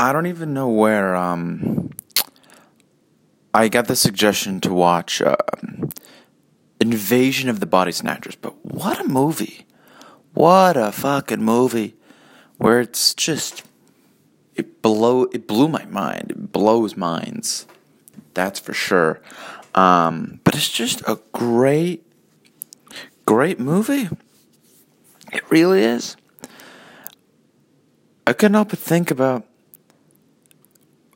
I don't even know where um I got the suggestion to watch uh, Invasion of the Body Snatchers, but what a movie. What a fucking movie where it's just it blow it blew my mind. It blows minds. That's for sure. Um, but it's just a great great movie. It really is. I couldn't help but think about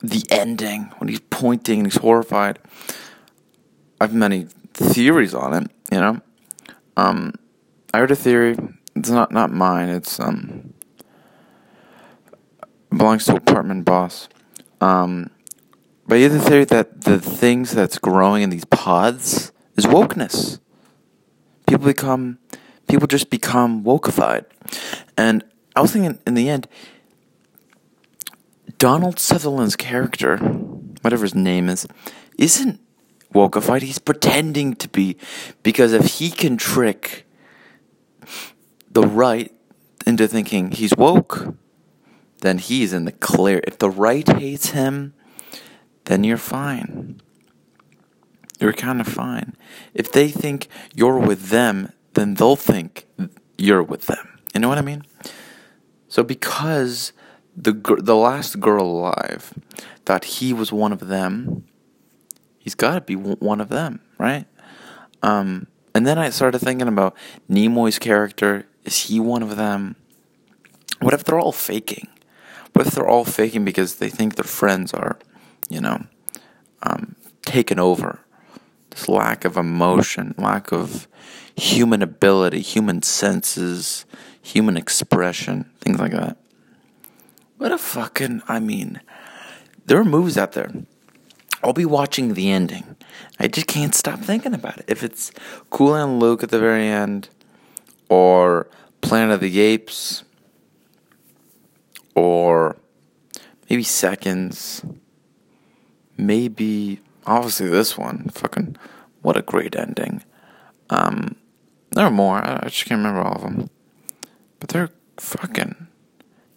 the ending when he's pointing and he's horrified. I have many theories on it, you know. Um, I heard a theory. It's not not mine. It's um belongs to apartment boss. Um, but you have the theory that the things that's growing in these pods is wokeness. People become people just become wokeified, and I was thinking in the end Donald Sutherland's character, whatever his name is, isn't wokeified. He's pretending to be because if he can trick the right into thinking he's woke, then he's in the clear. If the right hates him, then you're fine. You're kind of fine. If they think you're with them, then they'll think you're with them. You know what I mean? So because the the last girl alive thought he was one of them. He's got to be one of them, right? Um, and then I started thinking about Nimoy's character. Is he one of them? What if they're all faking? What if they're all faking because they think their friends are, you know, um, taken over? This lack of emotion, lack of human ability, human senses, human expression, things like that. What a fucking, I mean, there are movies out there. I'll be watching the ending. I just can't stop thinking about it. If it's Cool Hand Luke at the very end, or Planet of the Apes, or maybe Seconds, maybe obviously this one. Fucking, what a great ending. Um, there are more. I just can't remember all of them, but they're fucking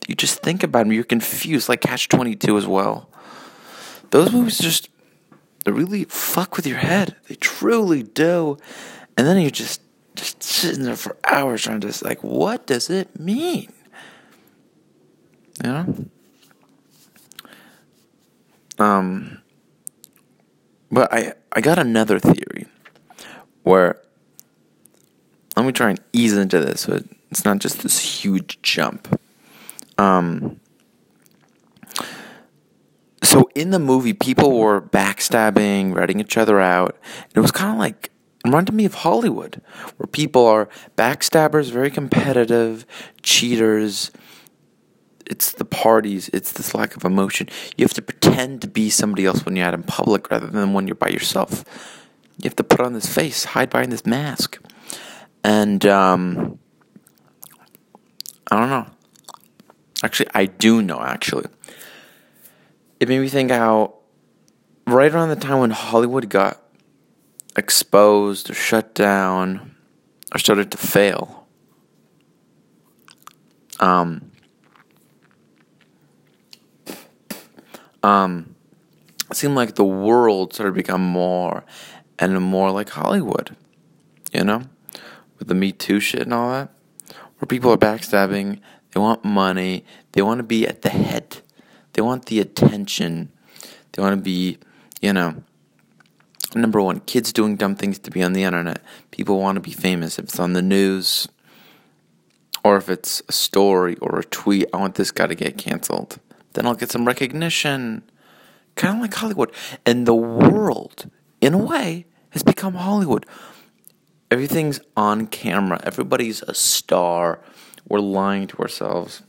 you just think about them, you're confused, like Catch 22 as well. Those movies just, they really fuck with your head. They truly do. And then you're just, just sitting there for hours trying to, like, what does it mean? You know? Um, but I, I got another theory where, let me try and ease into this so it's not just this huge jump. Um, so in the movie, people were backstabbing, writing each other out. It was kind of like reminded me of Hollywood, where people are backstabbers, very competitive, cheaters. It's the parties. It's this lack of emotion. You have to pretend to be somebody else when you're out in public, rather than when you're by yourself. You have to put on this face, hide behind this mask, and um, I don't know. Actually, I do know, actually. It made me think how, right around the time when Hollywood got exposed or shut down or started to fail, um, um, it seemed like the world started to become more and more like Hollywood, you know, with the Me Too shit and all that, where people are backstabbing they want money. They want to be at the head. They want the attention. They want to be, you know, number one, kids doing dumb things to be on the internet. People want to be famous. If it's on the news or if it's a story or a tweet, I want this guy to get canceled. Then I'll get some recognition. Kind of like Hollywood. And the world, in a way, has become Hollywood. Everything's on camera. Everybody's a star we're lying to ourselves,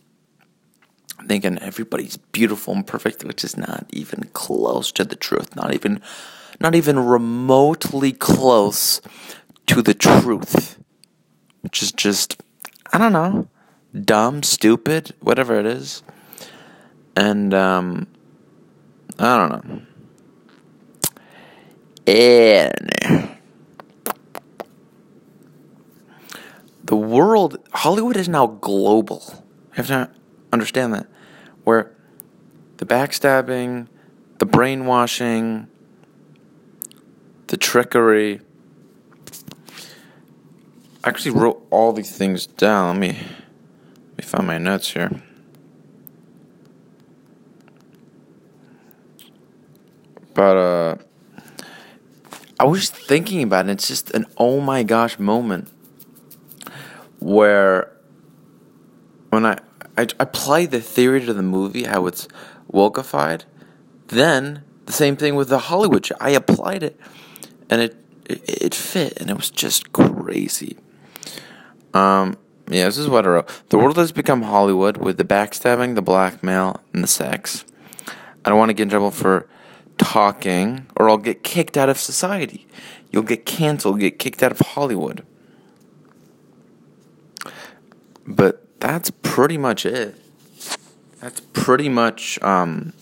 thinking everybody's beautiful and perfect, which is not even close to the truth, not even not even remotely close to the truth. Which is just I don't know, dumb, stupid, whatever it is. And um I don't know. And the world, Hollywood is now global. You have to understand that. Where the backstabbing, the brainwashing, the trickery. I actually wrote all these things down. Let me let me find my notes here. But uh I was thinking about it, it's just an oh my gosh moment where when I, I apply the theory to the movie, how it's wokeified, then the same thing with the Hollywood show. I applied it, and it it, it fit, and it was just crazy. Um, yeah, this is what I wrote. The world has become Hollywood with the backstabbing, the blackmail, and the sex. I don't want to get in trouble for talking, or I'll get kicked out of society. You'll get canceled, get kicked out of Hollywood. But that's pretty much it. That's pretty much um,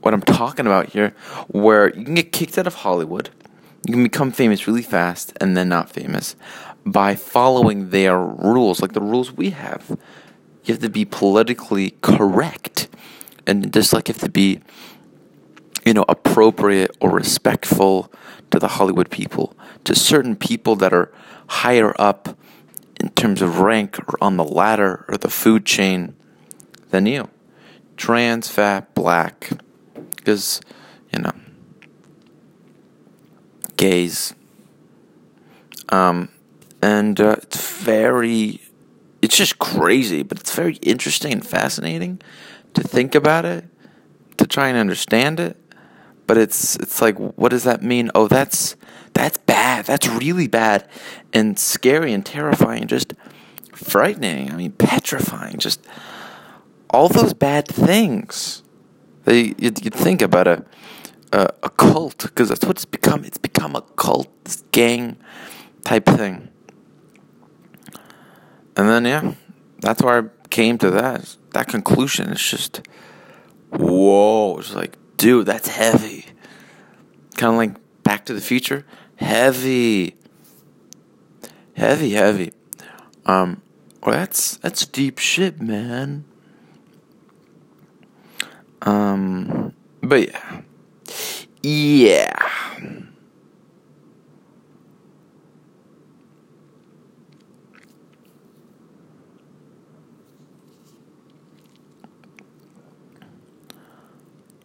what I'm talking about here, where you can get kicked out of Hollywood, you can become famous really fast, and then not famous by following their rules, like the rules we have. You have to be politically correct, and just like you have to be, you know, appropriate or respectful to the Hollywood people, to certain people that are higher up in terms of rank or on the ladder or the food chain than you. Trans, fat, black. Because, you know, gays. Um, and uh, it's very, it's just crazy, but it's very interesting and fascinating to think about it, to try and understand it. But it's it's like, what does that mean? Oh, that's that's bad. That's really bad and scary and terrifying, just frightening. I mean, petrifying. Just all those bad things. They you'd, you'd think about a a, a cult because that's what it's become. It's become a cult, gang type thing. And then yeah, that's where I came to that that conclusion. It's just whoa. It's like, dude, that's heavy. Kind of like Back to the Future heavy, heavy, heavy. Um, well, that's that's deep shit, man. Um, but yeah, yeah.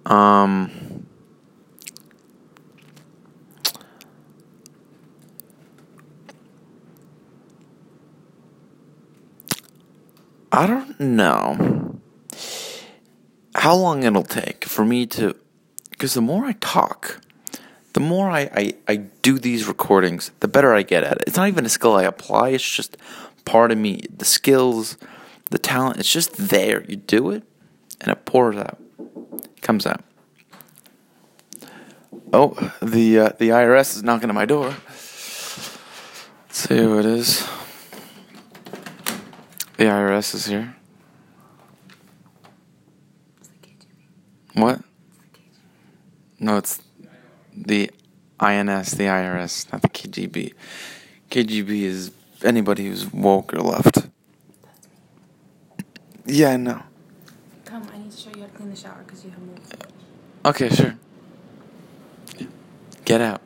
Um. I don't know how long it'll take for me to, because the more I talk, the more I, I, I do these recordings, the better I get at it. It's not even a skill I apply, it's just part of me. The skills, the talent, it's just there. You do it, and it pours out, comes out. Oh, the uh, the IRS is knocking at my door. Let's see who it is. The IRS is here. What? No, it's the INS, the IRS, not the KGB. KGB is anybody who's woke or left. Yeah, I know. Come, I need to show you how to clean the shower because you have moved. Okay, sure. Get out.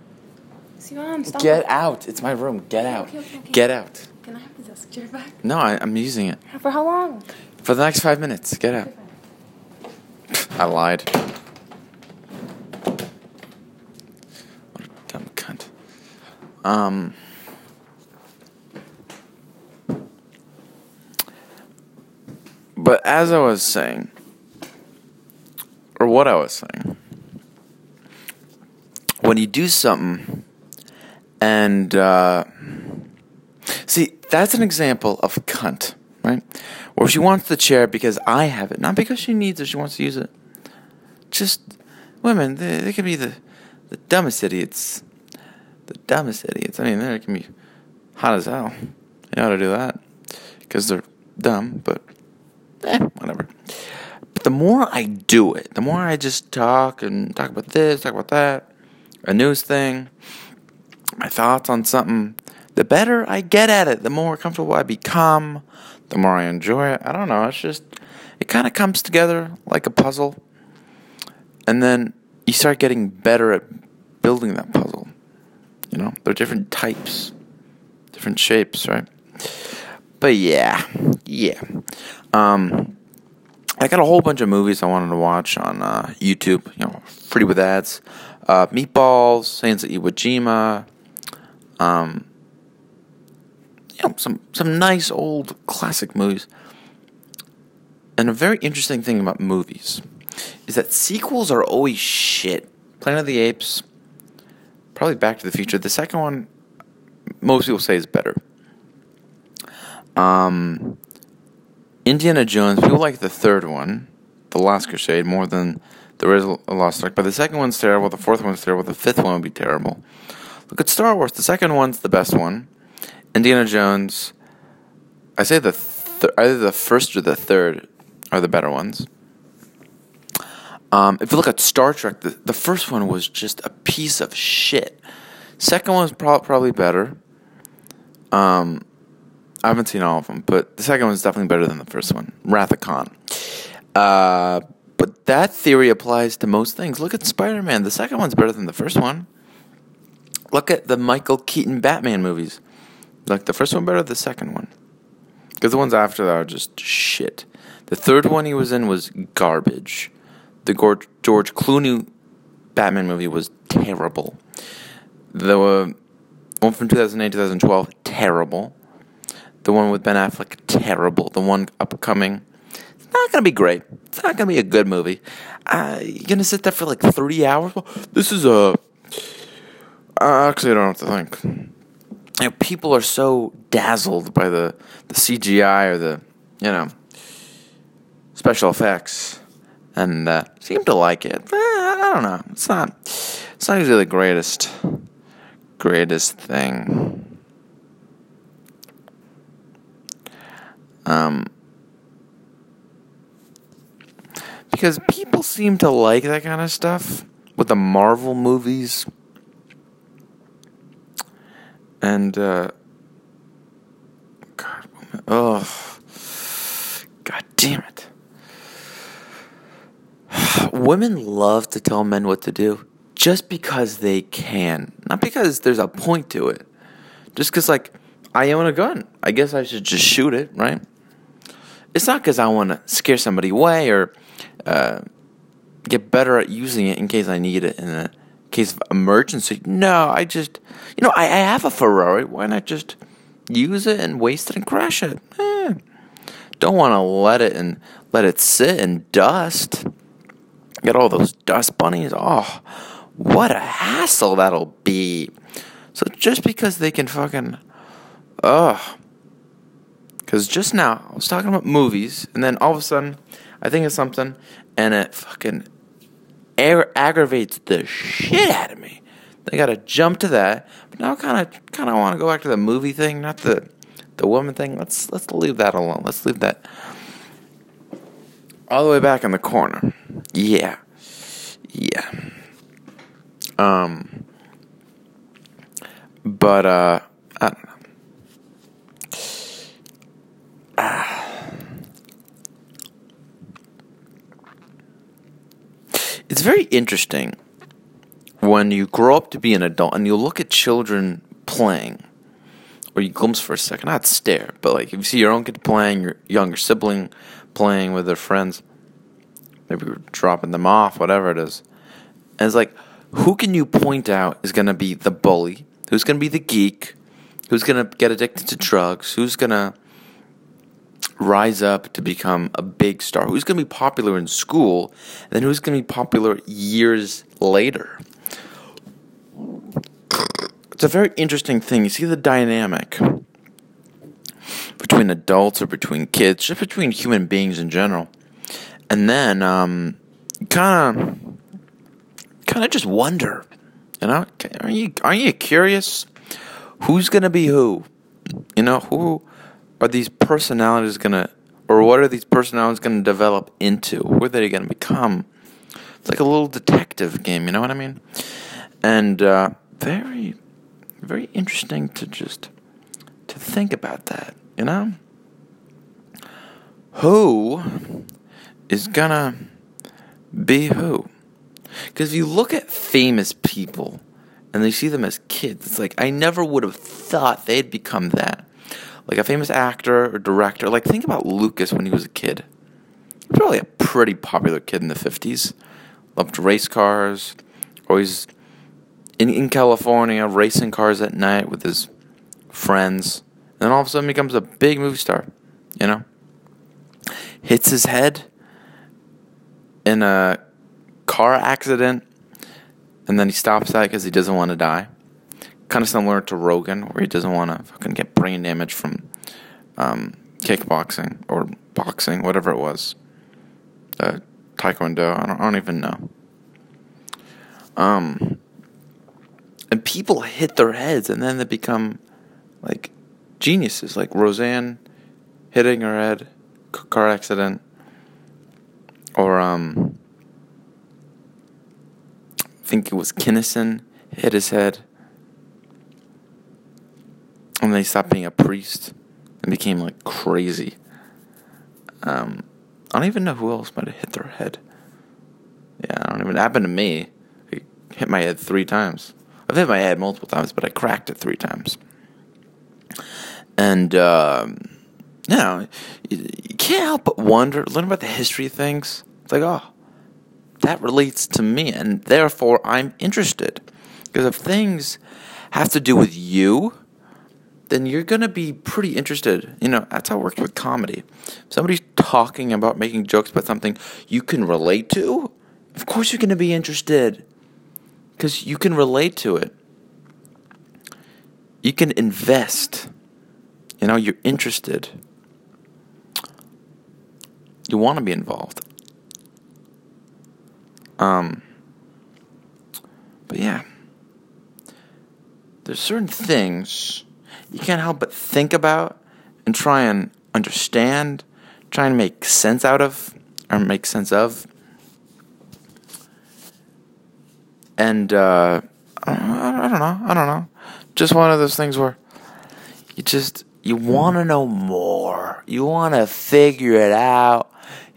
See, Mom, stop. Get out. It's my room. Get out. okay, okay, okay. Get out. Can I have the desk chair back? No, I, I'm using it. For how long? For the next five minutes. Get out. I lied. What a dumb cunt. Um. But as I was saying, or what I was saying, when you do something and, uh, see, that's an example of cunt, right? Where she wants the chair because I have it, not because she needs it, she wants to use it. Just women, they, they can be the, the dumbest idiots. The dumbest idiots. I mean, they can be hot as hell. You know how to do that. Because they're dumb, but eh, whatever. But the more I do it, the more I just talk and talk about this, talk about that, a news thing, my thoughts on something, the better I get at it, the more comfortable I become, the more I enjoy it. I don't know. It's just, it kind of comes together like a puzzle. And then you start getting better at building that puzzle. You know, there are different types, different shapes, right? But yeah, yeah. Um, I got a whole bunch of movies I wanted to watch on uh, YouTube. You know, free with ads. Uh, Meatballs, Sands of Iwo Jima. Um, you know, some some nice old classic movies. And a very interesting thing about movies is that sequels are always shit. Planet of the Apes, probably Back to the Future. The second one, most people say is better. Um, Indiana Jones, people like the third one, The Last Crusade, more than Raiders of the Lost Ark. But the second one's terrible, the fourth one's terrible, the fifth one would be terrible. Look at Star Wars. The second one's the best one. Indiana Jones, I say the th- either the first or the third are the better ones. Um, if you look at Star Trek, the, the first one was just a piece of shit. Second one was pro- probably better. Um, I haven't seen all of them, but the second one's definitely better than the first one. Wrath of Khan. Uh, but that theory applies to most things. Look at Spider Man. The second one's better than the first one. Look at the Michael Keaton Batman movies. Like the first one better, the second one. Because the ones after that are just shit. The third one he was in was garbage. The George Clooney Batman movie was terrible. The one from 2008 2012, terrible. The one with Ben Affleck, terrible. The one upcoming, it's not going to be great. It's not going to be a good movie. Uh, you're going to sit there for like three hours? This is a. Uh, actually, I don't have to think. You know, people are so dazzled by the, the CGI or the, you know, special effects and uh, seem to like it. Eh, I don't know. It's not. It's not usually the greatest, greatest thing. Um, because people seem to like that kind of stuff with the Marvel movies. And, uh, God, oh, God damn it. Women love to tell men what to do just because they can, not because there's a point to it. Just because, like, I own a gun. I guess I should just shoot it, right? It's not because I want to scare somebody away or uh, get better at using it in case I need it in a case of emergency. No, I just, you know, I, I have a Ferrari. Why not just use it and waste it and crash it? Eh. Don't want to let it and let it sit in dust. Get all those dust bunnies. Oh, what a hassle that'll be. So just because they can fucking, ugh. Because just now I was talking about movies, and then all of a sudden I think of something, and it fucking aggravates the shit out of me. They gotta jump to that, but now kind of kind of want to go back to the movie thing, not the the woman thing. Let's let's leave that alone. Let's leave that all the way back in the corner. Yeah, yeah. Um, but uh, I don't know. Ah. It's very interesting when you grow up to be an adult and you look at children playing, or you glimpse for a second, not stare, but like if you see your own kid playing, your younger sibling playing with their friends, maybe you're dropping them off, whatever it is. And it's like, who can you point out is going to be the bully? Who's going to be the geek? Who's going to get addicted to drugs? Who's going to rise up to become a big star? Who's going to be popular in school? And then who's going to be popular years later? It's a very interesting thing. You see the dynamic between adults or between kids, just between human beings in general. And then, um, kind of, kind of just wonder, you know, are you are you curious? Who's gonna be who? You know, who are these personalities gonna, or what are these personalities gonna develop into? Who are they gonna become? It's like a little detective game. You know what I mean? And uh, very, very interesting to just to think about that. You know, who is gonna be who? Because if you look at famous people and they see them as kids, it's like I never would have thought they'd become that. Like a famous actor or director. Like think about Lucas when he was a kid. Probably a pretty popular kid in the fifties. Loved race cars. Always in in California racing cars at night with his friends. And then all of a sudden he becomes a big movie star. You know? Hits his head in a car accident, and then he stops that because he doesn't want to die. Kind of similar to Rogan, where he doesn't want to fucking get brain damage from um, kickboxing or boxing, whatever it was. Uh, Taekwondo, I don't, I don't even know. Um, and people hit their heads, and then they become like geniuses, like Roseanne hitting her head, car accident, or um, I think it was Kinison hit his head, and then he stopped being a priest and became like crazy. Um, I don't even know who else might have hit their head. Yeah, I don't even. It happened to me. I hit my head three times. I've hit my head multiple times, but I cracked it three times. And um, you know, you, you can't help but wonder, learn about the history of things. It's like, oh, that relates to me, and therefore I'm interested. Because if things have to do with you, then you're going to be pretty interested. You know, that's how it works with comedy. Somebody's talking about making jokes about something you can relate to, of course you're going to be interested. Because you can relate to it. You can invest. You know, you're interested. You want to be involved. Um, but yeah, there's certain things you can't help but think about and try and understand, try and make sense out of, or make sense of. And uh, I don't know, I don't know. Just one of those things where you just you want to know more. You want to figure it out.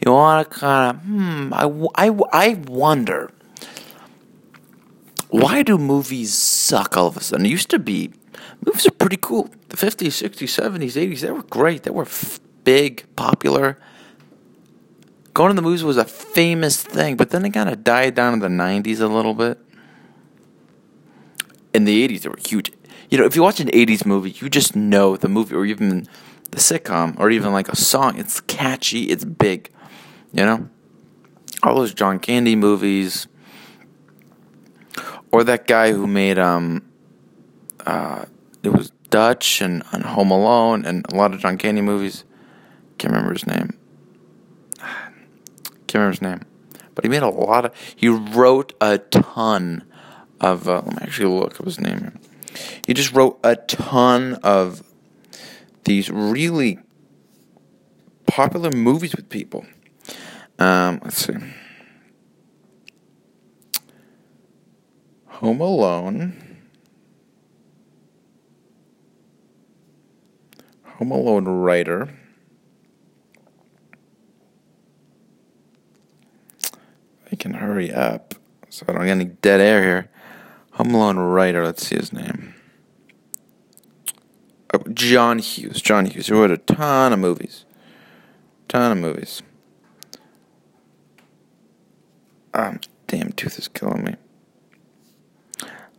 You want to kind of hmm. I, I, I wonder why do movies suck all of a sudden? It used to be movies are pretty cool. The 50s, 60s, 70s, 80s, they were great. They were f- big, popular. Going to the movies was a famous thing, but then it kind of died down in the 90s a little bit. In the 80s, they were huge. You know, if you watch an 80s movie, you just know the movie or even the sitcom or even like a song. It's catchy, it's big. You know? All those John Candy movies. Or that guy who made um uh it was Dutch and, and Home Alone and a lot of John Candy movies. Can't remember his name. Can't remember his name. But he made a lot of he wrote a ton of uh, let me actually look up his name. He just wrote a ton of these really popular movies with people. Um, let's see. Home Alone. Home Alone writer. I can hurry up so I don't get any dead air here. Home Alone writer, let's see his name. Oh, John Hughes. John Hughes, who wrote a ton of movies. Ton of movies. Um, damn, tooth is killing me.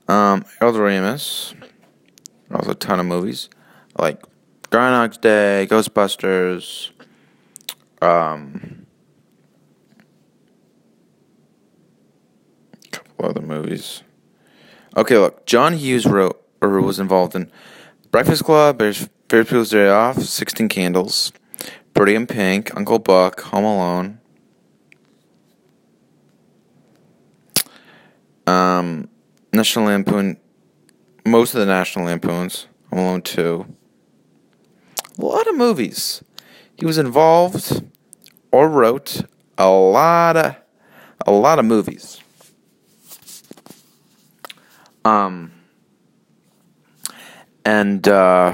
Um, Harold Ramis. Also a ton of movies. Like Groundhog's Day, Ghostbusters, um, a couple other movies. Okay, look, John Hughes wrote or was involved in Breakfast Club, Ferris Bueller's Day Off, Sixteen Candles, Pretty in Pink, Uncle Buck, Home Alone. Um, National Lampoon, most of the National Lampoons, Home Alone 2. A lot of movies. He was involved or wrote a lot of a lot of movies. Um and uh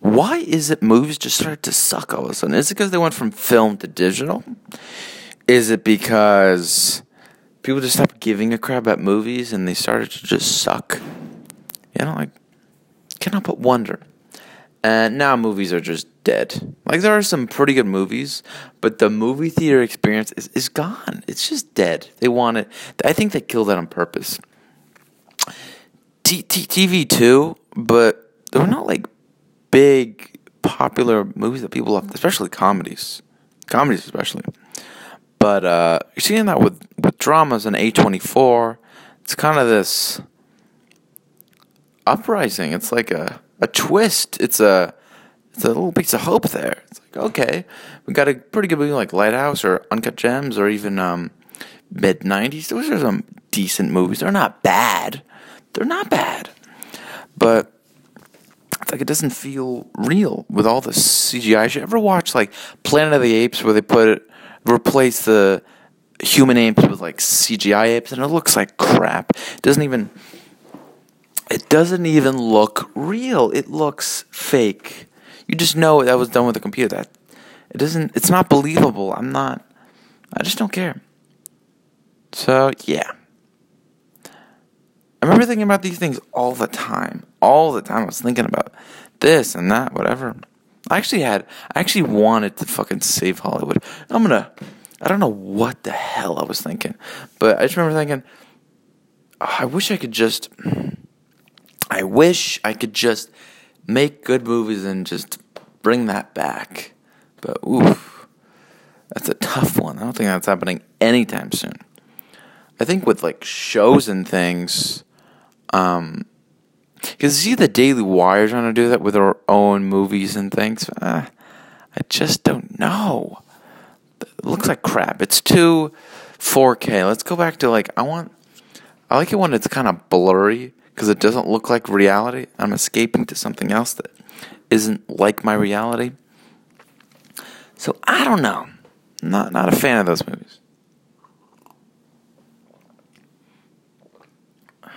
why is it movies just started to suck all of a sudden? Is it because they went from film to digital? Is it because people just stopped giving a crap about movies and they started to just suck? You know, like, cannot but wonder. And now movies are just dead. Like, there are some pretty good movies, but the movie theater experience is, is gone. It's just dead. They want it. I think they killed that on purpose. T- T- TV too, but they were not like big popular movies that people love, especially comedies, comedies especially. But uh, you're seeing that with with dramas and A24. It's kind of this uprising. It's like a a twist. It's a it's a little piece of hope there. It's like okay, we got a pretty good movie like Lighthouse or Uncut Gems or even um, mid '90s. Those are some decent movies. They're not bad. They're not bad, but it's like it doesn't feel real with all the CGI. Should you ever watch like Planet of the Apes where they put it replace the human apes with like CGI apes and it looks like crap. It doesn't even it doesn't even look real. It looks fake. You just know that was done with a computer. That it doesn't it's not believable. I'm not I just don't care. So, yeah. I remember thinking about these things all the time. All the time. I was thinking about this and that, whatever. I actually had, I actually wanted to fucking save Hollywood. I'm gonna, I don't know what the hell I was thinking, but I just remember thinking, oh, I wish I could just, I wish I could just make good movies and just bring that back. But oof, that's a tough one. I don't think that's happening anytime soon. I think with like shows and things, um, because see the Daily Wire trying to do that with their own movies and things. Uh, I just don't know. It looks like crap. It's too 4K. Let's go back to like I want. I like it when it's kind of blurry because it doesn't look like reality. I'm escaping to something else that isn't like my reality. So I don't know. Not not a fan of those movies.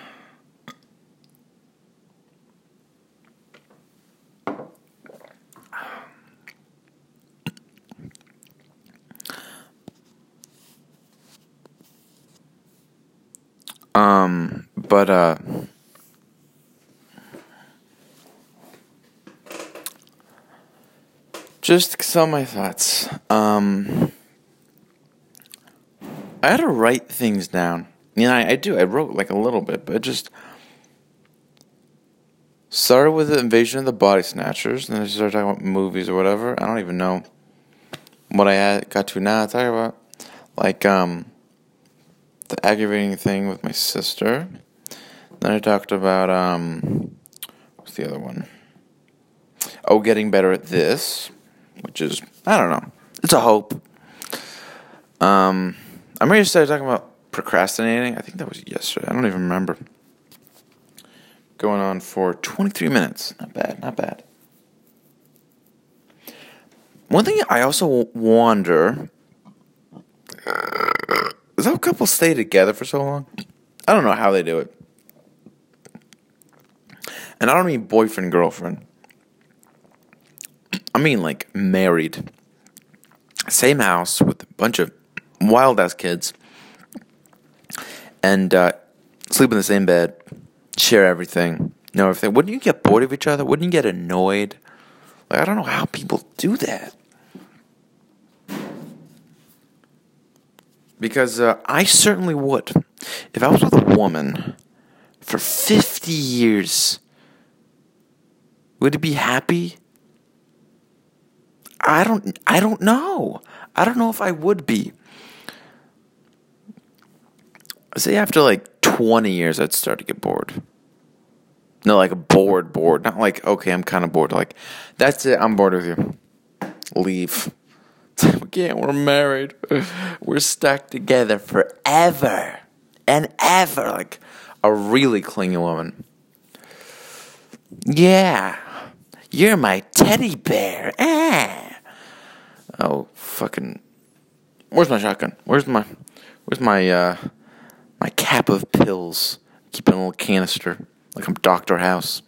Um, but uh, just some of my thoughts. Um, I had to write things down. You know, I, I do. I wrote like a little bit, but just started with the invasion of the body snatchers, and then I started talking about movies or whatever. I don't even know what I had, got to now. Talk about like um the aggravating thing with my sister. Then I talked about um, what's the other one? Oh, getting better at this, which is I don't know. It's a hope. Um, I'm ready to start talking about procrastinating. I think that was yesterday. I don't even remember. Going on for 23 minutes. Not bad. Not bad. One thing I also wonder does that couple stay together for so long? I don't know how they do it. And I don't mean boyfriend, girlfriend. I mean like married. Same house with a bunch of wild ass kids. And uh, sleep in the same bed, share everything, know everything. Wouldn't you get bored of each other? Wouldn't you get annoyed? Like, I don't know how people do that. Because uh, I certainly would. If I was with a woman for 50 years, would it be happy? I don't I don't know. I don't know if I would be. Say after like 20 years I'd start to get bored. No, like bored, bored. Not like, okay, I'm kind of bored. Like, that's it, I'm bored with you. Leave. can't, we're married. We're stuck together forever and ever. Like a really clingy woman. Yeah. You're my teddy bear. Ah. Oh, fucking. Where's my shotgun? Where's my. Where's my, uh. My cap of pills? Keep in a little canister. Like I'm Dr. House.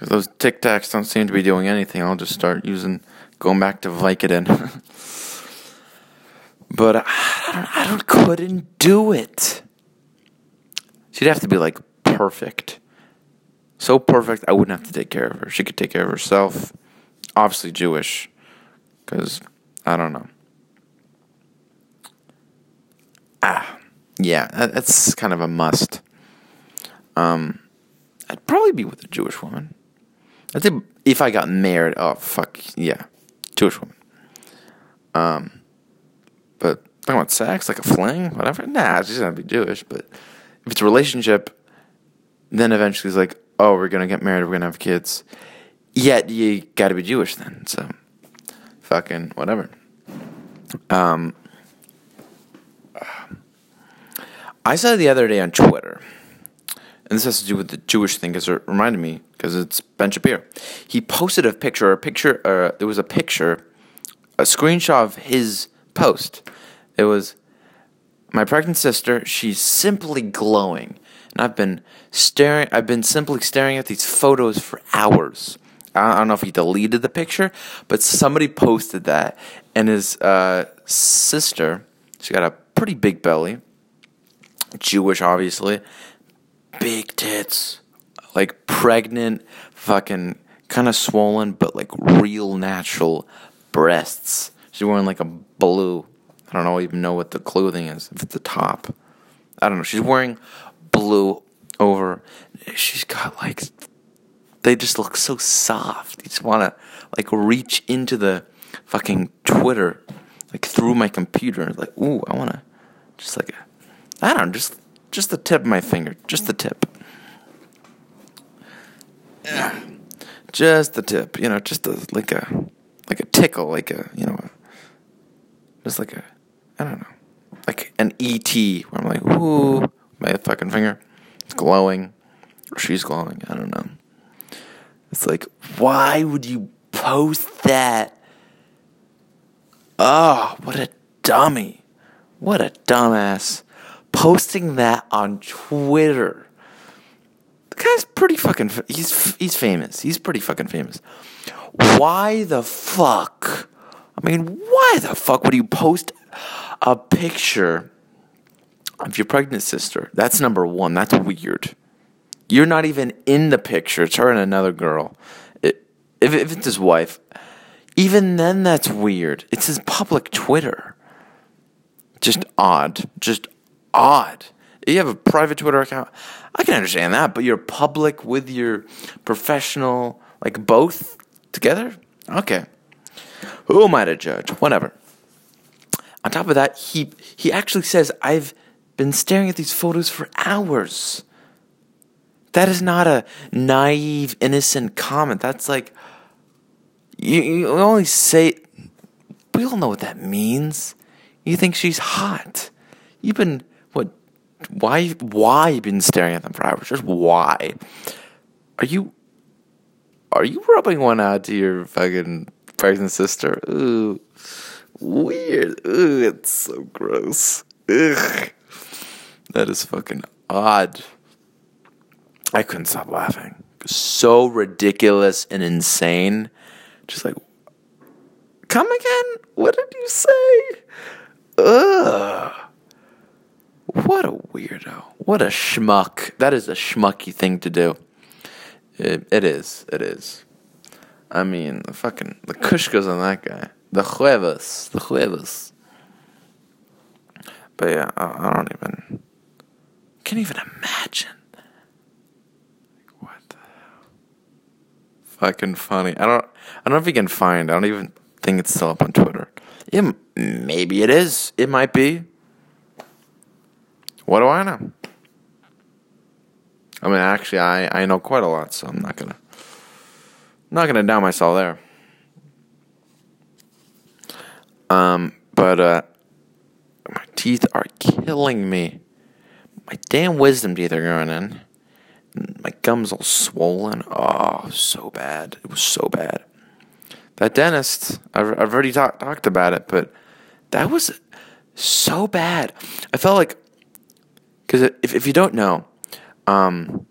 If those Tic Tacs don't seem to be doing anything, I'll just start using, going back to Vicodin. but I, don't, I don't, couldn't do it. She'd have to be like perfect. So perfect, I wouldn't have to take care of her. She could take care of herself. Obviously Jewish, because I don't know. Ah, yeah, that's kind of a must. Um, I'd probably be with a Jewish woman. I think if I got married, oh fuck yeah, Jewish woman. Um, but talking about sex, like a fling, whatever. Nah, she's gonna be Jewish. But if it's a relationship, then eventually it's like, oh, we're gonna get married, we're gonna have kids. Yet you got to be Jewish then. So, fucking whatever. Um, I saw the other day on Twitter and this has to do with the Jewish thing because it reminded me because it's Ben Shapiro. He posted a picture, a picture, uh, there was a picture, a screenshot of his post. It was my pregnant sister. She's simply glowing, and I've been staring. I've been simply staring at these photos for hours. I don't know if he deleted the picture, but somebody posted that, and his uh, sister. She got a pretty big belly, Jewish, obviously big tits, like pregnant, fucking kind of swollen, but like real natural breasts. She's wearing like a blue. I don't know even know what the clothing is. If it's the top, I don't know. She's wearing blue over. She's got like. They just look so soft. You just want to like reach into the fucking Twitter, like through my computer. Like, ooh, I want to just like, I don't know, just just the tip of my finger. Just the tip. Yeah. Just the tip. You know, just a, like a like a tickle, like a you know, just like a I don't know, like an ET where I'm like, ooh, my fucking finger, it's glowing, or she's glowing. I don't know. It's like, why would you post that? Oh, what a dummy! What a dumbass! posting that on Twitter. The guy's pretty fucking. He's he's famous. He's pretty fucking famous. Why the fuck? I mean, why the fuck would you post a picture of your pregnant sister? That's number one. That's weird. You're not even in the picture. It's her and another girl. It, if, if it's his wife, even then, that's weird. It's his public Twitter. Just odd. Just odd. You have a private Twitter account. I can understand that, but you're public with your professional, like both together? Okay. Who am I to judge? Whatever. On top of that, he he actually says, I've been staring at these photos for hours. That is not a naive, innocent comment. That's like you, you only say we all know what that means. You think she's hot. You've been what, why why you been staring at them for hours? Just why? Are you are you rubbing one out to your fucking pregnant sister? Ooh. Weird. Ooh, it's so gross. Ugh. That is fucking odd. I couldn't stop laughing. So ridiculous and insane. Just like, come again? What did you say? Ugh. What a weirdo. What a schmuck. That is a schmucky thing to do. It, it is. It is. I mean, the fucking, the kushkas on that guy. The huevos. The huevos. But yeah, I, I don't even, can't even imagine. What the hell? Fucking funny. I don't, I don't know if you can find, I don't even think it's still up on Twitter. It, maybe it is. It might be. What do I know? I mean, actually, I, I know quite a lot, so I'm not gonna not gonna down myself there. Um, but uh, my teeth are killing me. My damn wisdom teeth are going in. My gums all swollen. Oh, so bad. It was so bad. That dentist, I've, I've already talk, talked about it, but that was so bad. I felt like because if, if you don't know, um,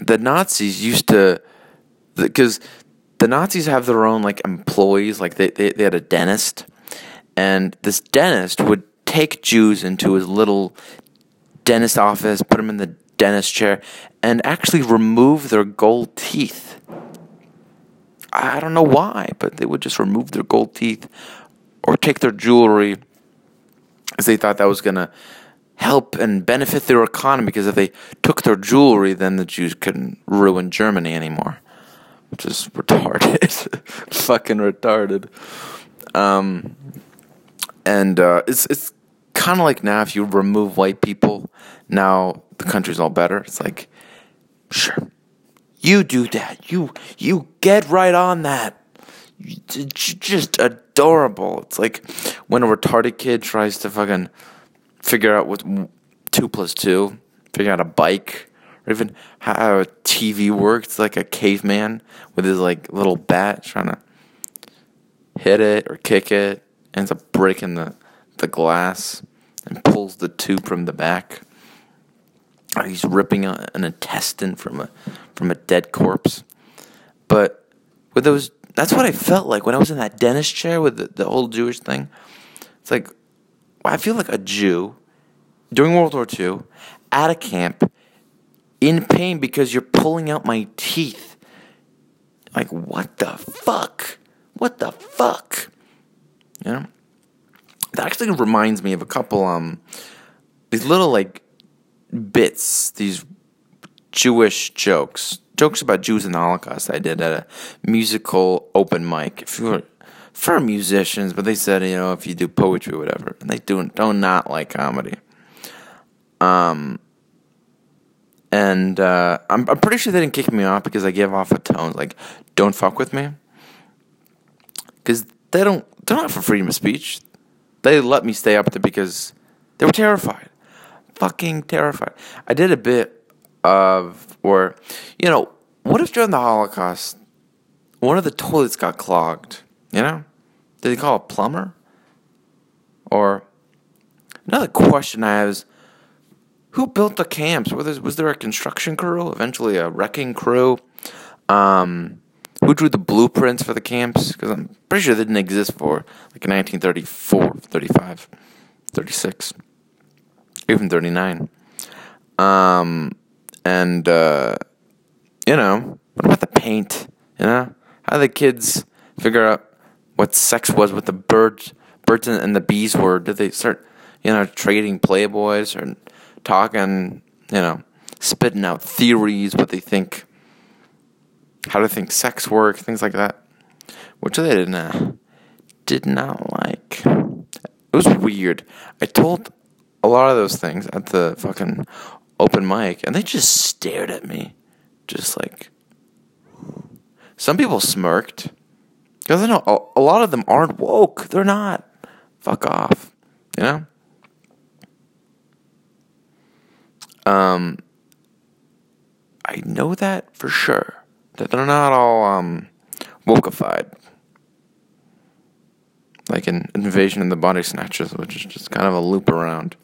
the Nazis used to because the Nazis have their own like employees. Like they, they they had a dentist, and this dentist would take Jews into his little dentist office, put them in the dentist chair, and actually remove their gold teeth. I don't know why, but they would just remove their gold teeth or take their jewelry because they thought that was going to help and benefit their economy because if they took their jewelry, then the Jews couldn't ruin Germany anymore, which is retarded. Fucking retarded. Um, and uh, it's, it's kind of like now if you remove white people, now the country's all better. It's like, sure, you do that. You you get right on that. Just adorable. It's like when a retarded kid tries to fucking figure out what two plus two, figure out a bike, or even how a TV works. It's like a caveman with his like little bat trying to hit it or kick it, ends up breaking the the glass and pulls the tube from the back. He's ripping an intestine from a from a dead corpse. But with those, that's what I felt like when I was in that dentist chair with the, the whole Jewish thing. It's like I feel like a Jew during World War II at a camp in pain because you're pulling out my teeth. Like what the fuck? What the fuck? You know? That actually reminds me of a couple um these little like bits, these Jewish jokes, jokes about Jews and the Holocaust. I did at a musical open mic. Were for musicians, but they said you know if you do poetry whatever, and they do don't not like comedy. Um, and uh, I'm I'm pretty sure they didn't kick me off because I gave off a tone like don't fuck with me, because they don't they're not for freedom of speech. They let me stay up there because they were terrified fucking terrified. I did a bit of, or, you know, what if during the Holocaust, one of the toilets got clogged? You know? Did they call a plumber? Or another question I have is who built the camps? Was there, was there a construction crew? Eventually, a wrecking crew? Um, who drew the blueprints for the camps? Because I'm pretty sure they didn't exist for like 1934, 35, 36 even 39. Um, and, uh, you know, what about the paint? You know, how the kids figure out what sex was with the birds, birds and the bees were? Did they start, you know, trading Playboys or talking, you know, spitting out theories, what they think, how to think sex work, things like that, which they didn't, uh, did not like. It was weird. I told a lot of those things at the fucking open mic, and they just stared at me, just like. Some people smirked because I know a, lot of them aren't woke. They're not. Fuck off, you know. Um, I know that for sure that they're not all um wokeified like an invasion of the body snatchers, which is just kind of a loop around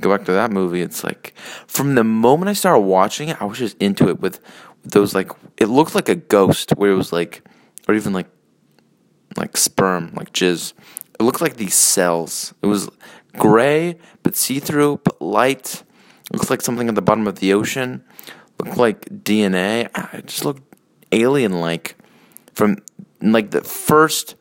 go back to that movie, it's like from the moment I started watching it, I was just into it with, those like it looked like a ghost where it was like or even like like sperm, like jizz. It looked like these cells. It was gray but see through but light. It looked like something at the bottom of the ocean. Looked like DNA. Ah, it just looked alien like from like the first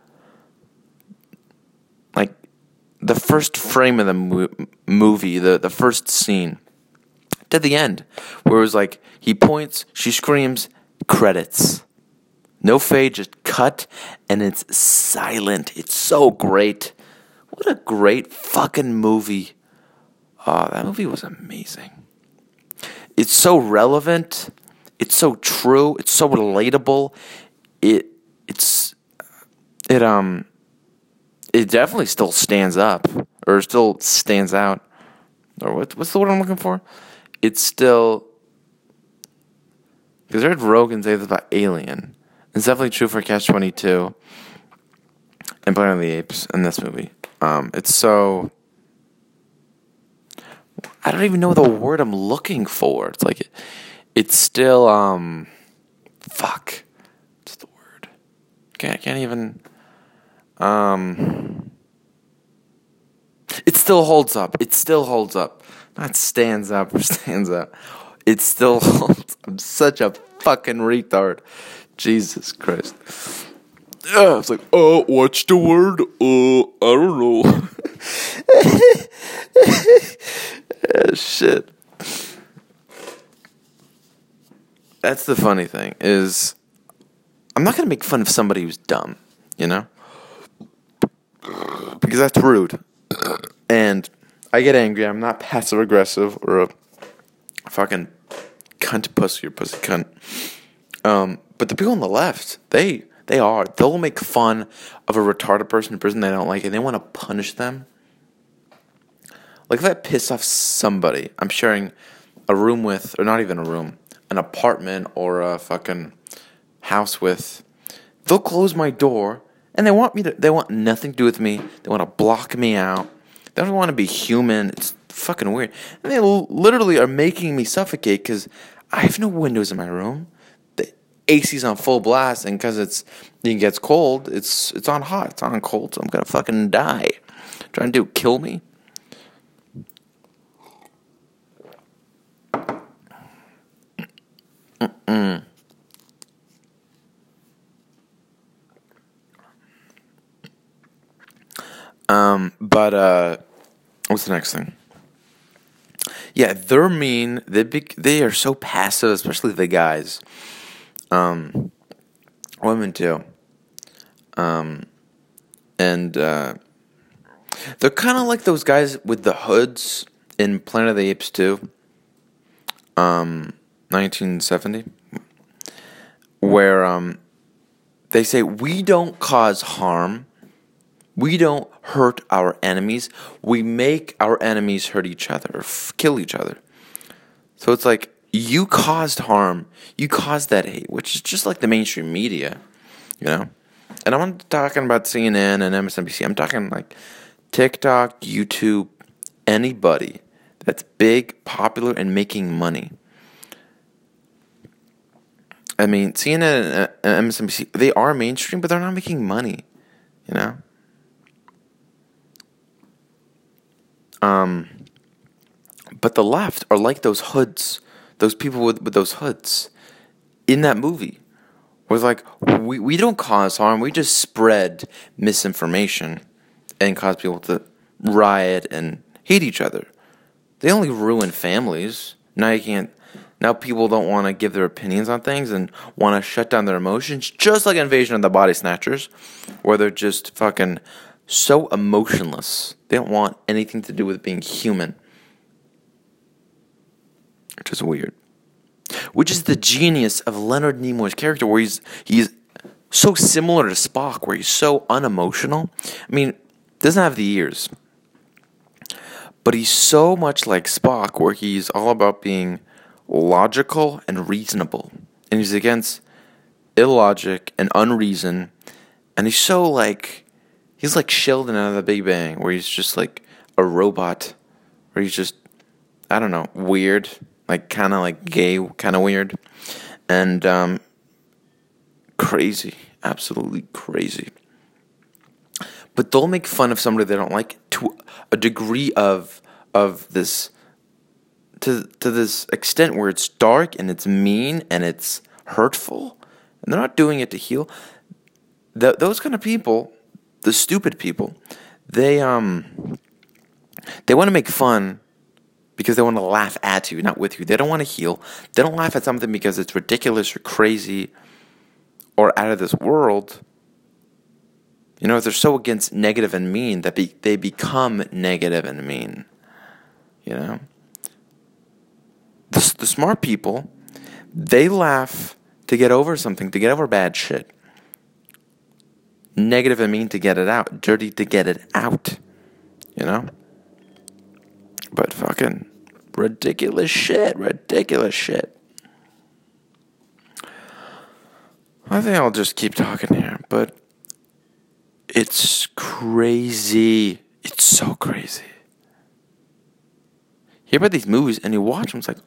the first frame of the mo- movie, the, the first scene, to the end, where it was like he points, she screams, credits. No fade, just cut, and it's silent. It's so great. What a great fucking movie. Oh, that movie was amazing. It's so relevant. It's so true. It's so relatable. It it's it um it definitely still stands up or still stands out. Or what, what's the word I'm looking for? It's still because I heard Rogan say this about Alien. It's definitely true for Catch Twenty Two and Planet of the Apes in this movie. Um, it's so I don't even know the word I'm looking for. It's like it, it's still um fuck. What's the word? Can't can't even. Um. It still holds up. It still holds up. Not stands up or stands up. It still holds. I'm such a fucking retard. Jesus Christ. Uh, I was like, oh, what's the word? Uh, I don't know. Uh, shit. That's the funny thing is, I'm not gonna make fun of somebody who's dumb, you know, because that's rude, and I get angry. I'm not passive aggressive or a fucking cunt pussy or pussy cunt. Um, but the people on the left, they they are. They'll make fun of a retarded person in prison they don't like, and they want to punish them. Like if I piss off somebody, I'm sharing a room with, or not even a room, an apartment or a fucking house with. They'll close my door, and they want me to. They want nothing to do with me. They want to block me out. They don't want to be human. It's fucking weird. And they literally are making me suffocate because I have no windows in my room. The AC's on full blast, and because it's it gets cold, it's it's on hot. It's on cold, so I'm gonna fucking die. Trying to kill me. Um, but uh, what's the next thing? Yeah, they're mean. They be, they are so passive, especially the guys. Um, women too. Um, and uh, they're kind of like those guys with the hoods in Planet of the Apes too. Um, 1970, where um, they say we don't cause harm we don't hurt our enemies. We make our enemies hurt each other or f- kill each other. So it's like you caused harm. You caused that hate, which is just like the mainstream media, you know? And I'm not talking about CNN and MSNBC. I'm talking like TikTok, YouTube, anybody that's big, popular, and making money. I mean, CNN and MSNBC, they are mainstream, but they're not making money, you know? Um, but the left are like those hoods, those people with, with those hoods in that movie. Was like, we, we don't cause harm, we just spread misinformation and cause people to riot and hate each other. They only ruin families. Now you can't. Now people don't want to give their opinions on things and want to shut down their emotions, just like Invasion of the Body Snatchers, where they're just fucking so emotionless. They don't want anything to do with being human. Which is weird. Which is the genius of Leonard Nimoy's character, where he's he's so similar to Spock, where he's so unemotional. I mean, doesn't have the ears, but he's so much like Spock, where he's all about being logical and reasonable, and he's against illogic and unreason, and he's so like he's like Sheldon out of the Big Bang, where he's just like a robot, where he's just I don't know weird, like kind of like gay, kind of weird, and um, crazy, absolutely crazy. But they'll make fun of somebody they don't like to a degree of of this to to this extent where it's dark and it's mean and it's hurtful, and they're not doing it to heal. Th- those kind of people the stupid people, they um they want to make fun because they want to laugh at you, not with you. They don't want to heal. They don't laugh at something because it's ridiculous or crazy or out of this world. You know, they're so against negative and mean that be, they become negative and mean. You know? The, the smart people, they laugh to get over something, to get over bad shit negative and mean to get it out, dirty to get it out. You know? But fucking ridiculous shit, ridiculous shit. I think I'll just keep talking here, but it's crazy. It's so crazy. You hear about these movies and you watch them, it's like,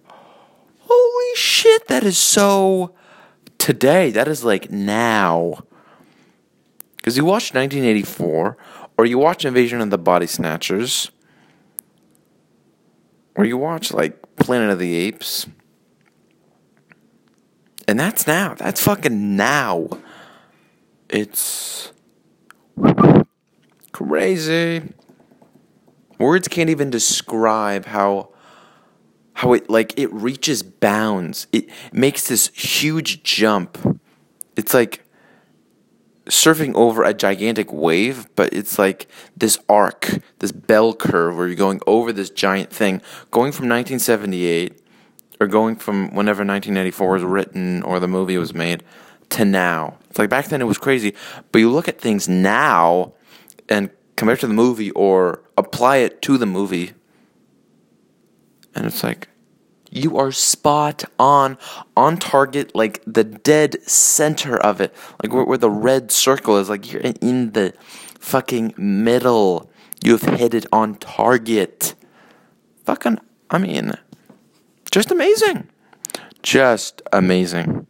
holy shit, that is so today. That is like now. Because you watch 1984, or you watch Invasion of the Body Snatchers, or you watch like Planet of the Apes. And that's now. That's fucking now. It's crazy. Words can't even describe how how it like it reaches bounds. It makes this huge jump. It's like surfing over a gigantic wave, but it's like this arc, this bell curve where you're going over this giant thing, going from 1978 or going from whenever 1984 was written or the movie was made to now. It's like back then it was crazy, but you look at things now and compare it to the movie or apply it to the movie, and it's like you are spot on, on target, like the dead center of it, like where, where the red circle is, like you're in the fucking middle. You've hit it on target. Fucking, I mean, just amazing. Just amazing.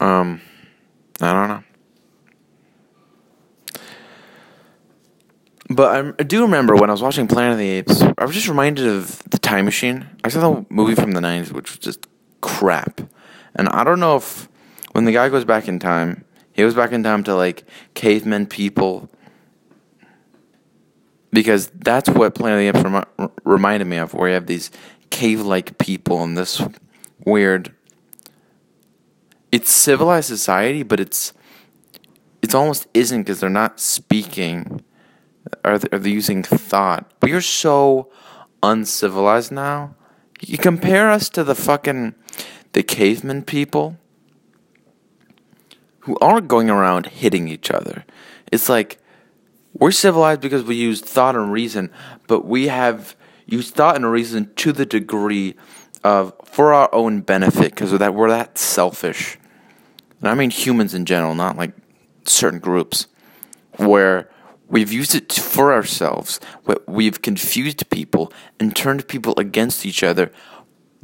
Um, I don't know. But I, do remember when I was watching Planet of the Apes, I was just reminded of the Time Machine. I saw the movie from the 90s, which was just crap. And I don't know if when the guy goes back in time, he goes back in time to like cavemen people. Because that's what Planet of the Apes remi- reminded me of, where you have these cave like people and this weird. It's civilized society, but it's it's almost isn't because they're not speaking are they, are they using thought? We are so uncivilized now. You compare us to the fucking the caveman people who aren't going around hitting each other. It's like we're civilized because we use thought and reason, but we have used thought and reason to the degree of for our own benefit because that we're that selfish. And I mean humans in general, not like certain groups where We've used it for ourselves. We've confused people and turned people against each other,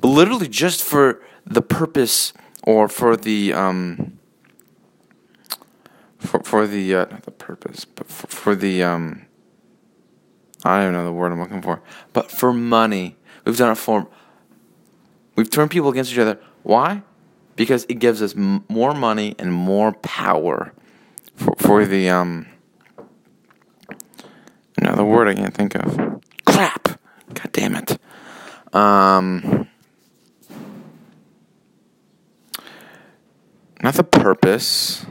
literally just for the purpose or for the um for for the uh, not the purpose, but for, for the um I don't know the word I'm looking for, but for money. We've done it for. We've turned people against each other. Why? Because it gives us m- more money and more power for for the um Another word I can't think of. Crap! God damn it. Um, not the purpose.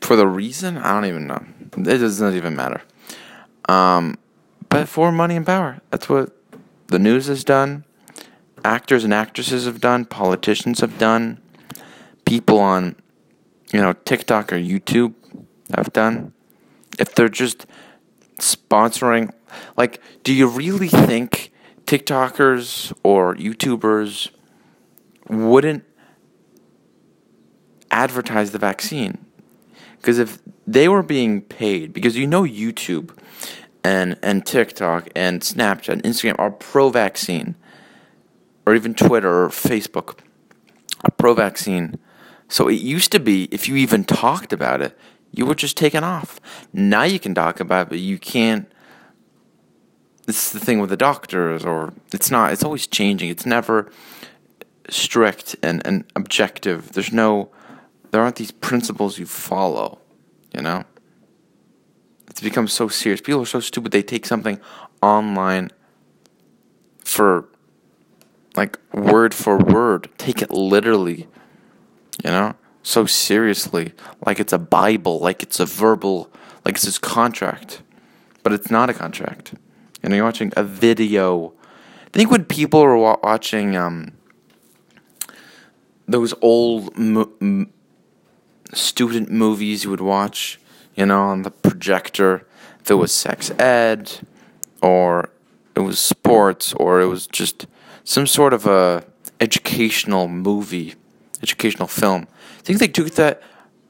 For the reason? I don't even know. It does not even matter. Um, but for money and power. That's what the news has done, actors and actresses have done, politicians have done people on, you know, TikTok or YouTube have done, if they're just sponsoring, like, do you really think TikTokers or YouTubers wouldn't advertise the vaccine? Because if they were being paid, because you know YouTube and and TikTok and Snapchat and Instagram are pro vaccine, or even Twitter or Facebook are pro vaccine so it used to be, if you even talked about it, you were just taken off. Now you can talk about it, but you can't. It's the thing with the doctors, or it's not. It's always changing. It's never strict and, and objective. There's no. There aren't these principles you follow. You know. It's become so serious. People are so stupid. They take something online for like word for word, take it literally you know, so seriously, like it's a Bible, like it's a verbal, like it's this contract, but it's not a contract. You know, you're watching a video. I think when people are wa- watching um, those old mo- m- student movies you would watch, you know, on the projector, if it was sex ed, or it was sports, or it was just some sort of a educational movie educational film. I think they took that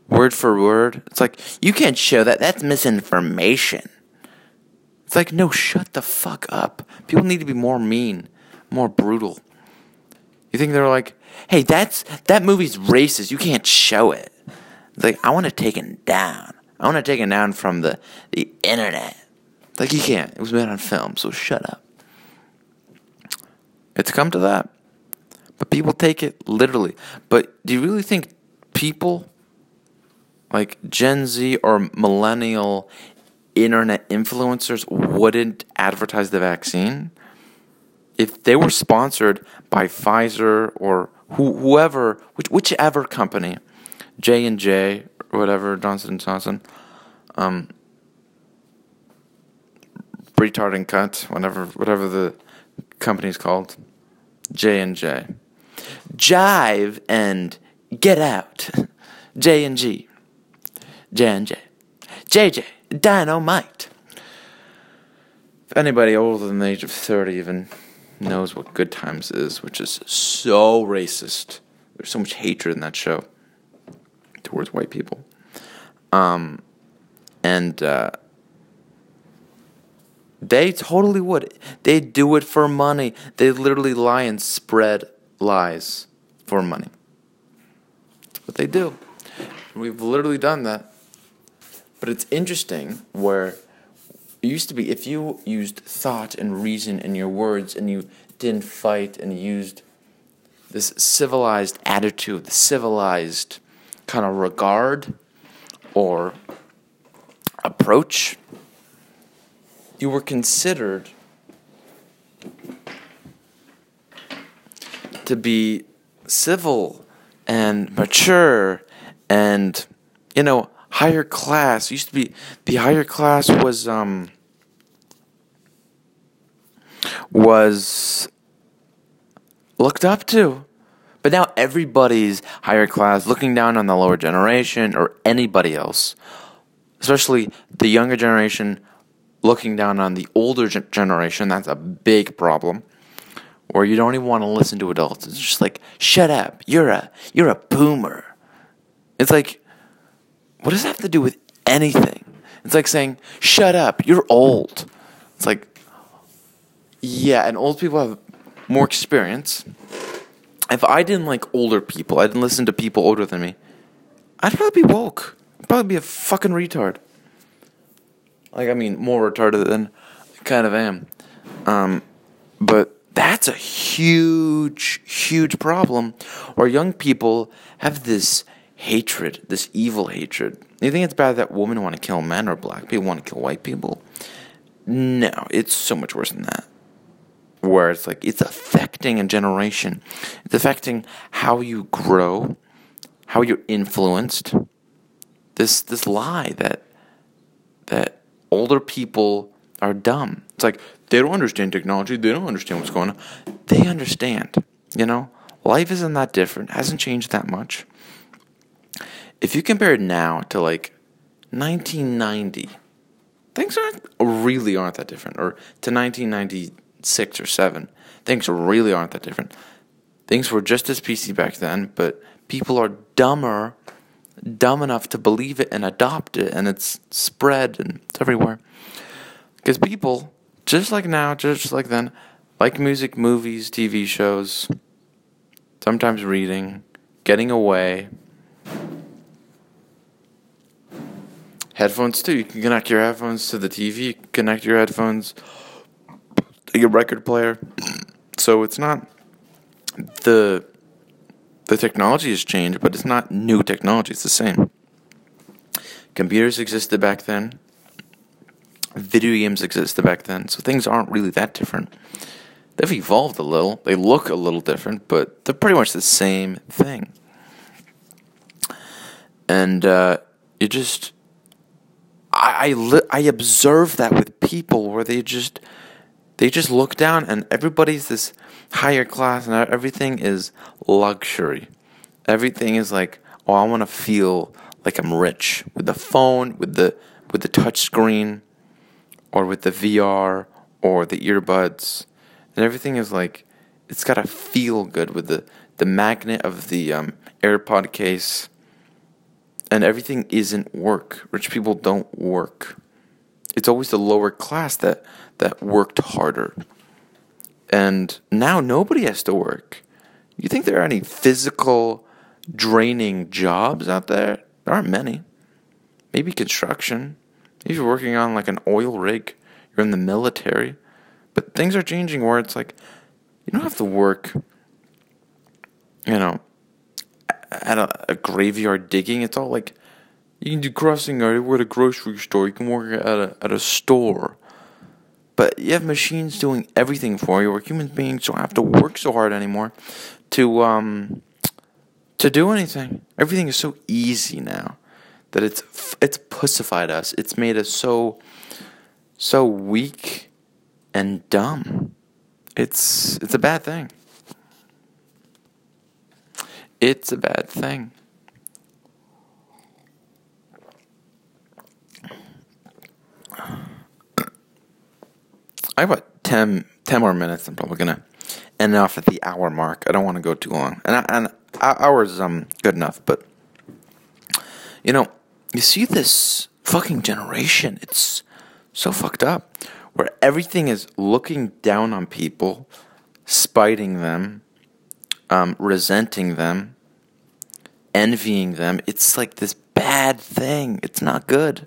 word for word. It's like you can't show that. That's misinformation. It's like, no, shut the fuck up. People need to be more mean, more brutal. You think they're like, hey, that's that movie's racist. You can't show it. It's like, I want to take it down. I want to take it down from the, the internet. It's like, you can't. It was made on film, so shut up. It's come to that. But people take it literally. But do you really think people like Gen Z or millennial internet influencers wouldn't advertise the vaccine? If they were sponsored by Pfizer or who, whoever, which, whichever company, J and J or whatever, Johnson and Johnson, um, retard and cut, whatever, whatever the company's called, J and J, Jive and Get Out, J and G, J and J, JJ, Dynamite. If anybody older than the age of thirty even knows what Good Times is, which is so racist, there's so much hatred in that show towards white people. Um, and uh, they totally would. They do it for money. They literally lie and spread lies for money. That's what they do. We've literally done that. But it's interesting where it used to be if you used thought and reason in your words and you didn't fight and used this civilized attitude, the civilized kind of regard or approach, you were considered to be civil and mature and you know higher class used to be the higher class was um was looked up to but now everybody's higher class looking down on the lower generation or anybody else especially the younger generation looking down on the older generation. That's a big problem. Or you don't even want to listen to adults. It's just like, shut up. You're a you're a boomer. It's like, what does that have to do with anything? It's like saying, shut up. You're old. It's like, yeah, and old people have more experience. If I didn't like older people, I didn't listen to people older than me. I'd probably be woke. I'd probably be a fucking retard. Like, I mean, more retarded than I kind of am. Um, but that's a huge, huge problem where young people have this hatred, this evil hatred. You think it's bad that women want to kill men or black people want to kill white people? No, it's so much worse than that. Where it's like it's affecting a generation, it's affecting how you grow, how you're influenced. This this lie that that older people are dumb. It's like they don't understand technology. They don't understand what's going on. They understand. You know, life isn't that different. Hasn't changed that much. If you compare it now to like 1990, things aren't really aren't that different. Or to 1996 or seven, things really aren't that different. Things were just as PC back then, but people are dumber dumb enough to believe it and adopt it, and it's spread and it's everywhere. Because people, just like now, just like then, like music, movies, TV shows, sometimes reading, getting away. Headphones too. You can connect your headphones to the TV, connect your headphones to your record player. So it's not the the technology has changed, but it's not new technology. It's the same. Computers existed back then. Video games existed back then. So things aren't really that different. They've evolved a little. They look a little different, but they're pretty much the same thing. And uh, you just, I I, li- I observe that with people where they just they just look down and everybody's this higher class and everything is luxury. Everything is like, oh, I want to feel like I'm rich with the phone, with the with the touch screen, or with the VR or the earbuds, and everything is like, it's gotta feel good with the the magnet of the um, AirPod case, and everything isn't work. Rich people don't work, it's always the lower class that that worked harder. And now nobody has to work. You think there are any physical draining jobs out there? There aren't many. Maybe construction. Maybe you're working on like an oil rig. You're in the military. But things are changing where it's like you don't have to work, you know, at a, a graveyard digging. It's all like you can do crossing guard you work at a grocery store. You can work at a at a store. But you have machines doing everything for you, or human beings don't have to work so hard anymore to um to do anything. Everything is so easy now that it's it's pussified us. It's made us so so weak and dumb. It's it's a bad thing. It's a bad thing. I have about 10, 10 more minutes. I'm probably gonna end off at the hour mark. I don't want to go too long, and and hours um good enough. But you know, you see this fucking generation. It's so fucked up, where everything is looking down on people, spiting them, um, resenting them, envying them. It's like this bad thing. It's not good.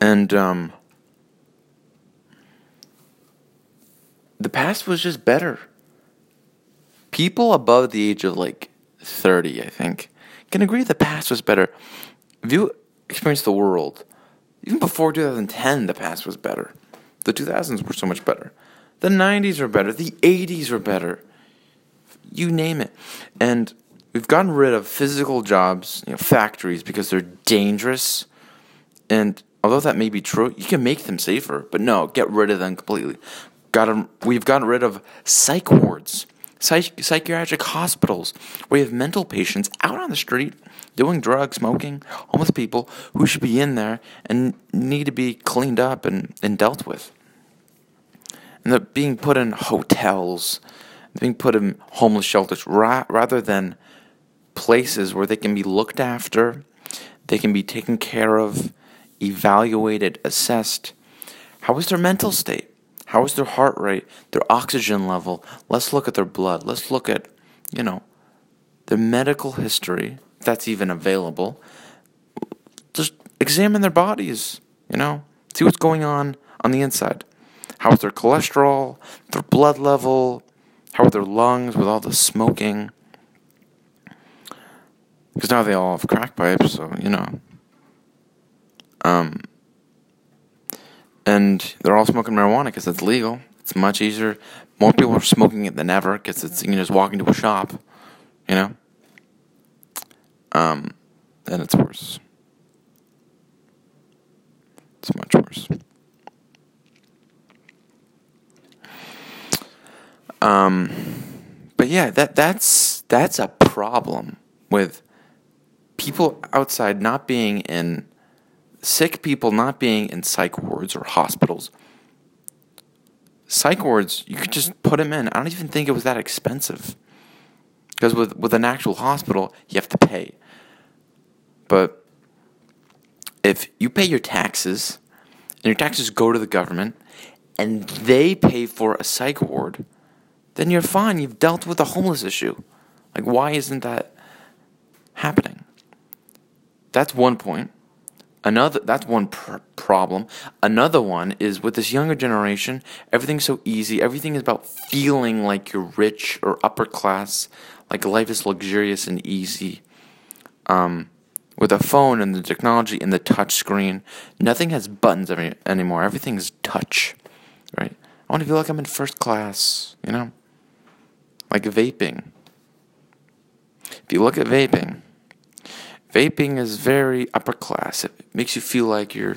And um, the past was just better. People above the age of like 30, I think, can agree the past was better. If you experience the world, even before 2010, the past was better. The 2000s were so much better. The 90s were better. The 80s were better. You name it. And we've gotten rid of physical jobs, you know, factories, because they're dangerous. And although that may be true, you can make them safer. But no, get rid of them completely got them, we've gotten rid of psych wards, psych, psychiatric hospitals. where you have mental patients out on the street doing drugs, smoking, homeless people who should be in there and need to be cleaned up and, and dealt with. And they're being put in hotels, being put in homeless shelters ra- rather than places where they can be looked after, they can be taken care of, evaluated, assessed. How is their mental state? How is their heart rate, their oxygen level? Let's look at their blood. Let's look at, you know, their medical history, if that's even available. Just examine their bodies, you know, see what's going on on the inside. How is their cholesterol, their blood level? How are their lungs with all the smoking? Because now they all have crack pipes, so, you know. Um, and they're all smoking marijuana because it's legal. It's much easier. More people are smoking it than ever because it's you can just walk into a shop, you know. Um, and it's worse. It's much worse. Um, but yeah, that that's that's a problem with people outside not being in sick people not being in psych wards or hospitals. Psych wards, you could just put them in. I don't even think it was that expensive. Because with, with an actual hospital, you have to pay. But if you pay your taxes, and your taxes go to the government, and they pay for a psych ward, then you're fine. You've dealt with the homeless issue. Like, why isn't that happening? That's one point. Another that's one pr- problem. Another one is with this younger generation, everything's so easy. Everything is about feeling like you're rich or upper class, like life is luxurious and easy. Um, with a phone and the technology and the touch screen, nothing has buttons every, anymore. Everything's touch, right? I want to feel like I'm in first class, you know, like vaping. If you look at vaping, Vaping is very upper class. It makes you feel like you're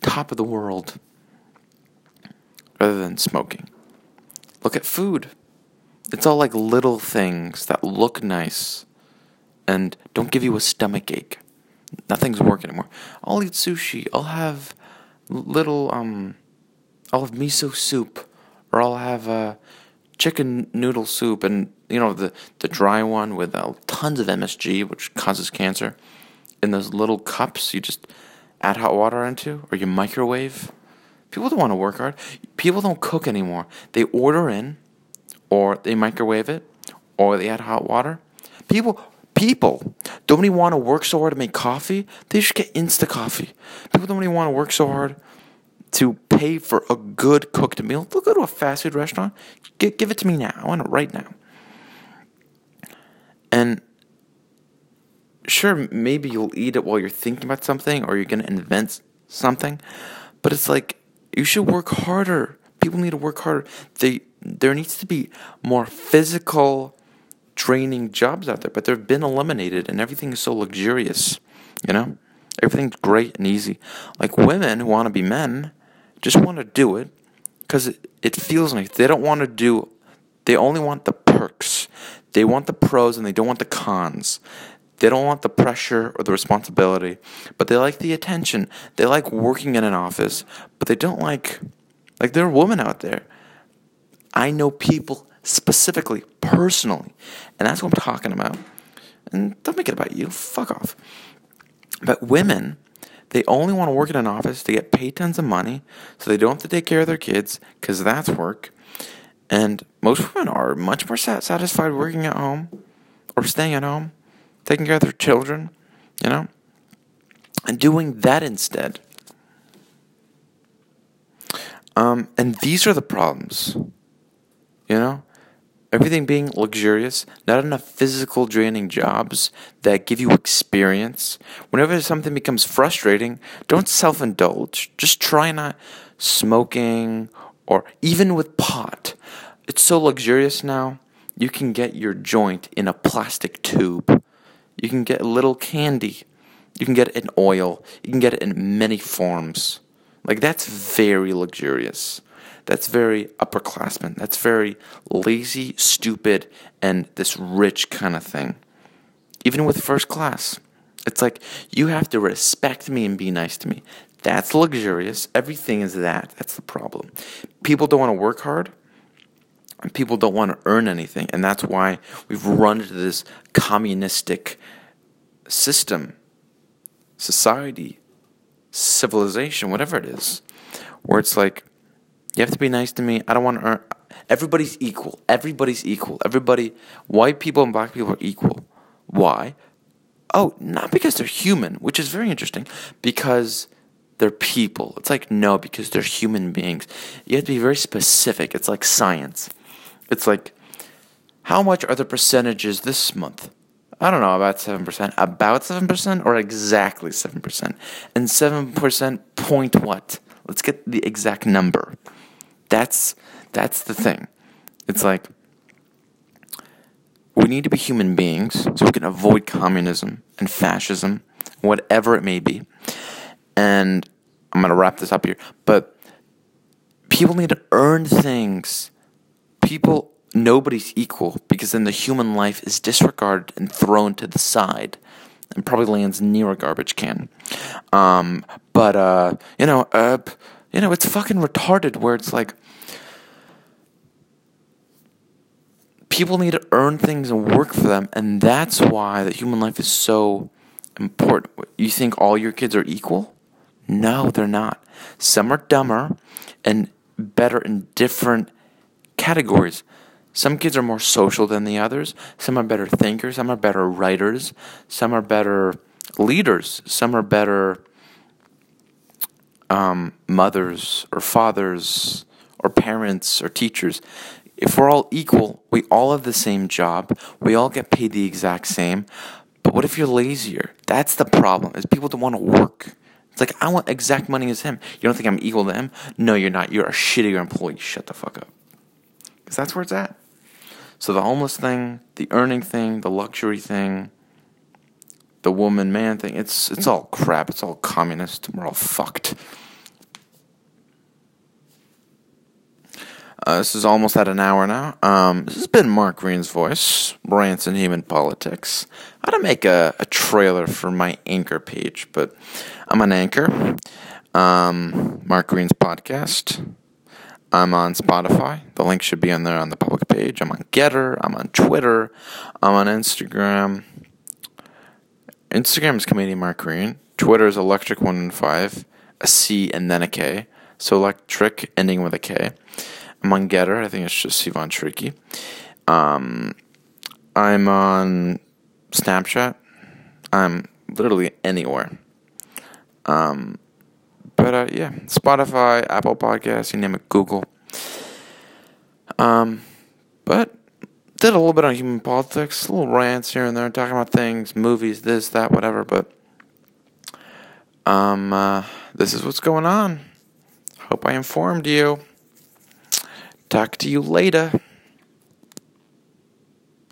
top of the world rather than smoking. Look at food. It's all like little things that look nice and don't give you a stomach ache. Nothing's working anymore. I'll eat sushi. I'll have little um I'll have miso soup or I'll have uh chicken noodle soup and you know the the dry one with uh, tons of MSG which causes cancer in those little cups you just add hot water into or you microwave. People don't want to work hard. People don't cook anymore. They order in, or they microwave it, or they add hot water. People, people don't even want to work so hard to make coffee. They just get Insta coffee. People don't even want to work so hard to pay for a good cooked meal. They'll go to a fast food restaurant. Give, give it to me now. I want it right now. And sure, maybe you'll eat it while you're thinking about something or you're going to invent something, but it's like you should work harder. People need to work harder. They there needs to be more physical training jobs out there, but they've been eliminated and everything is so luxurious, you know? Everything's great and easy. Like women who want to be men just want to do it because it, it feels nice. They don't want to do, they only want the perks. They want the pros and they don't want the cons. They don't want the pressure or the responsibility, but they like the attention. They like working in an office, but they don't like, like, there are women out there. I know people specifically, personally, and that's what I'm talking about. And don't make it about you. Fuck off. But women, they only want to work in an office to get paid tons of money so they don't have to take care of their kids because that's work. And most women are much more satisfied working at home or staying at home taking care of their children, you know, and doing that instead. Um, and these are the problems, you know, everything being luxurious, not enough physical draining jobs that give you experience. Whenever something becomes frustrating, don't self indulge. Just try not smoking or even with pot. It's so luxurious now, you can get your joint in a plastic tube. You can get a little candy. You can get it in oil. You can get it in many forms. Like, that's very luxurious. That's very upperclassman. That's very lazy, stupid, and this rich kind of thing. Even with first class. It's like, you have to respect me and be nice to me. That's luxurious. Everything is that. That's the problem. People don't want to work hard and people don't want to earn anything. And that's why we've run into this communistic system, society, civilization, whatever it is, where it's like, you have to be nice to me. I don't want to earn. Everybody's equal. Everybody's equal. Everybody, white people and black people are equal. Why? Oh, not because they're human, which is very interesting, because they're people. It's like, no, because they're human beings. You have to be very specific. It's like science. It's like, how much are the percentages this month? I don't know, about 7%. About 7% or exactly 7%? And 7% point what? Let's get the exact number. That's that's the thing. It's like we need to be human beings so we can avoid communism and fascism, whatever it may be. And I'm going to wrap this up here, but people need to earn things people, nobody's equal because then the human life is disregarded and thrown to the side and probably lands near a garbage can. Um, but, uh, you know, uh, you know, it's fucking retarded where it's like, people need to earn things and work for them, and that's why the human life is so important. You think all your kids are equal? No, they're not. Some are dumber and better in different categories. Some kids are more social than the others. Some are better thinkers. Some are better writers. Some are better leaders. Some are better um, mothers or fathers or parents or teachers. If we're all equal, we all have the same job. We all get paid the exact same. But what if you're lazier? That's the problem. Is people don't want to work. It's like I want exact money as him. You don't think I'm equal to him? No, you're not. You're a shittier employee. Shut the fuck up. Because that's where it's at. So the homeless thing, the earning thing, the luxury thing, the woman man thing, it's it's all crap. It's all communist. We're all fucked. Uh, this is almost at an hour now. Um, this has been Mark Green's voice, Rants and Human Politics. I had to make a, a trailer for my anchor page, but I'm an anchor. Um, Mark Green's podcast. I'm on Spotify. The link should be on there on the public page. I'm on GETTR. I'm on Twitter. I'm on Instagram. Instagram is comedian Mark Green. Twitter is electric115, a C and then a K. So electric ending with a K. I'm on GETTR. I think it's just Sivan Tricky. Um, I'm on Snapchat. I'm literally anywhere. Um, but uh, yeah, Spotify, Apple Podcasts, you name it, Google. Um, but did a little bit on human politics, little rants here and there, talking about things, movies, this, that, whatever. But um, uh, this is what's going on. Hope I informed you. Talk to you later.